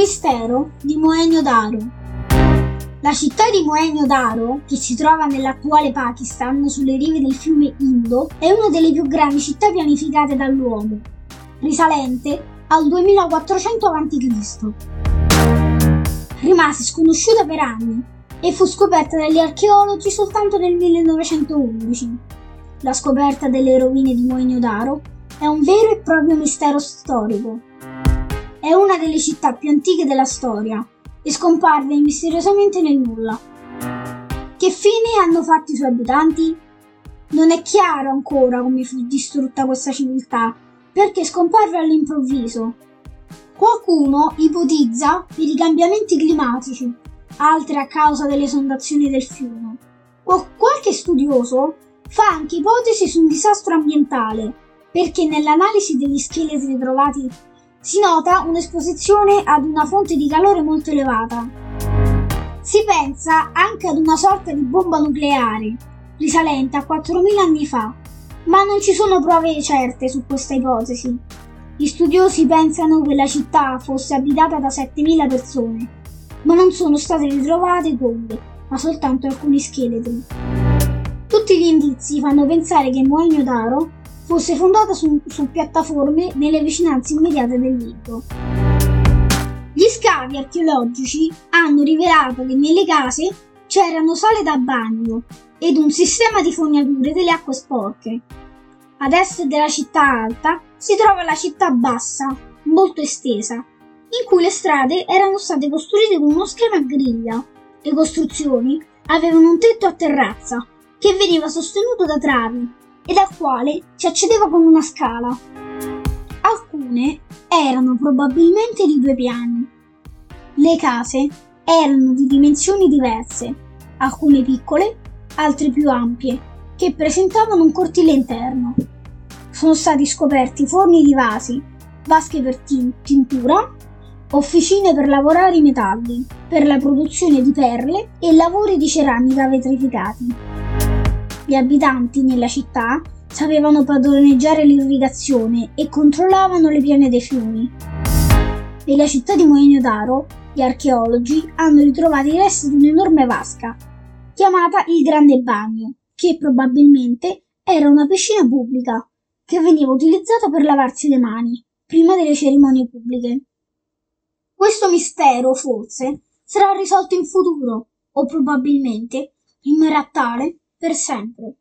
mistero di Mohenjo-Daro. La città di Mohenjo-Daro, che si trova nell'attuale Pakistan sulle rive del fiume Indo, è una delle più grandi città pianificate dall'uomo, risalente al 2400 a.C. Rimase sconosciuta per anni e fu scoperta dagli archeologi soltanto nel 1911. La scoperta delle rovine di Mohenjo-Daro è un vero e proprio mistero storico. È una delle città più antiche della storia e scomparve misteriosamente nel nulla. Che fine hanno fatto i suoi abitanti? Non è chiaro ancora come fu distrutta questa civiltà, perché scomparve all'improvviso. Qualcuno ipotizza per i cambiamenti climatici, altri a causa delle esondazioni del fiume. Qualche studioso fa anche ipotesi su un disastro ambientale, perché nell'analisi degli scheletri trovati si nota un'esposizione ad una fonte di calore molto elevata. Si pensa anche ad una sorta di bomba nucleare, risalente a 4.000 anni fa, ma non ci sono prove certe su questa ipotesi. Gli studiosi pensano che la città fosse abitata da 7.000 persone, ma non sono state ritrovate tombe, ma soltanto alcuni scheletri. Tutti gli indizi fanno pensare che Mohenjo-Daro fosse fondata su, su piattaforme nelle vicinanze immediate del Libro. Gli scavi archeologici hanno rivelato che nelle case c'erano sale da bagno ed un sistema di fognature delle acque sporche. Ad est della città alta si trova la città bassa, molto estesa, in cui le strade erano state costruite con uno schema a griglia. Le costruzioni avevano un tetto a terrazza che veniva sostenuto da travi e dal quale si accedeva con una scala. Alcune erano probabilmente di due piani. Le case erano di dimensioni diverse, alcune piccole, altre più ampie, che presentavano un cortile interno. Sono stati scoperti forni di vasi, vasche per tintura, officine per lavorare i metalli, per la produzione di perle e lavori di ceramica vetrificati. Gli abitanti nella città sapevano padroneggiare l'irrigazione e controllavano le piane dei fiumi. Nella città di Mohenjo-Daro, gli archeologi hanno ritrovato i resti di un'enorme vasca, chiamata il Grande Bagno, che probabilmente era una piscina pubblica che veniva utilizzata per lavarsi le mani prima delle cerimonie pubbliche. Questo mistero, forse, sarà risolto in futuro, o probabilmente rimarrà tale per sempre.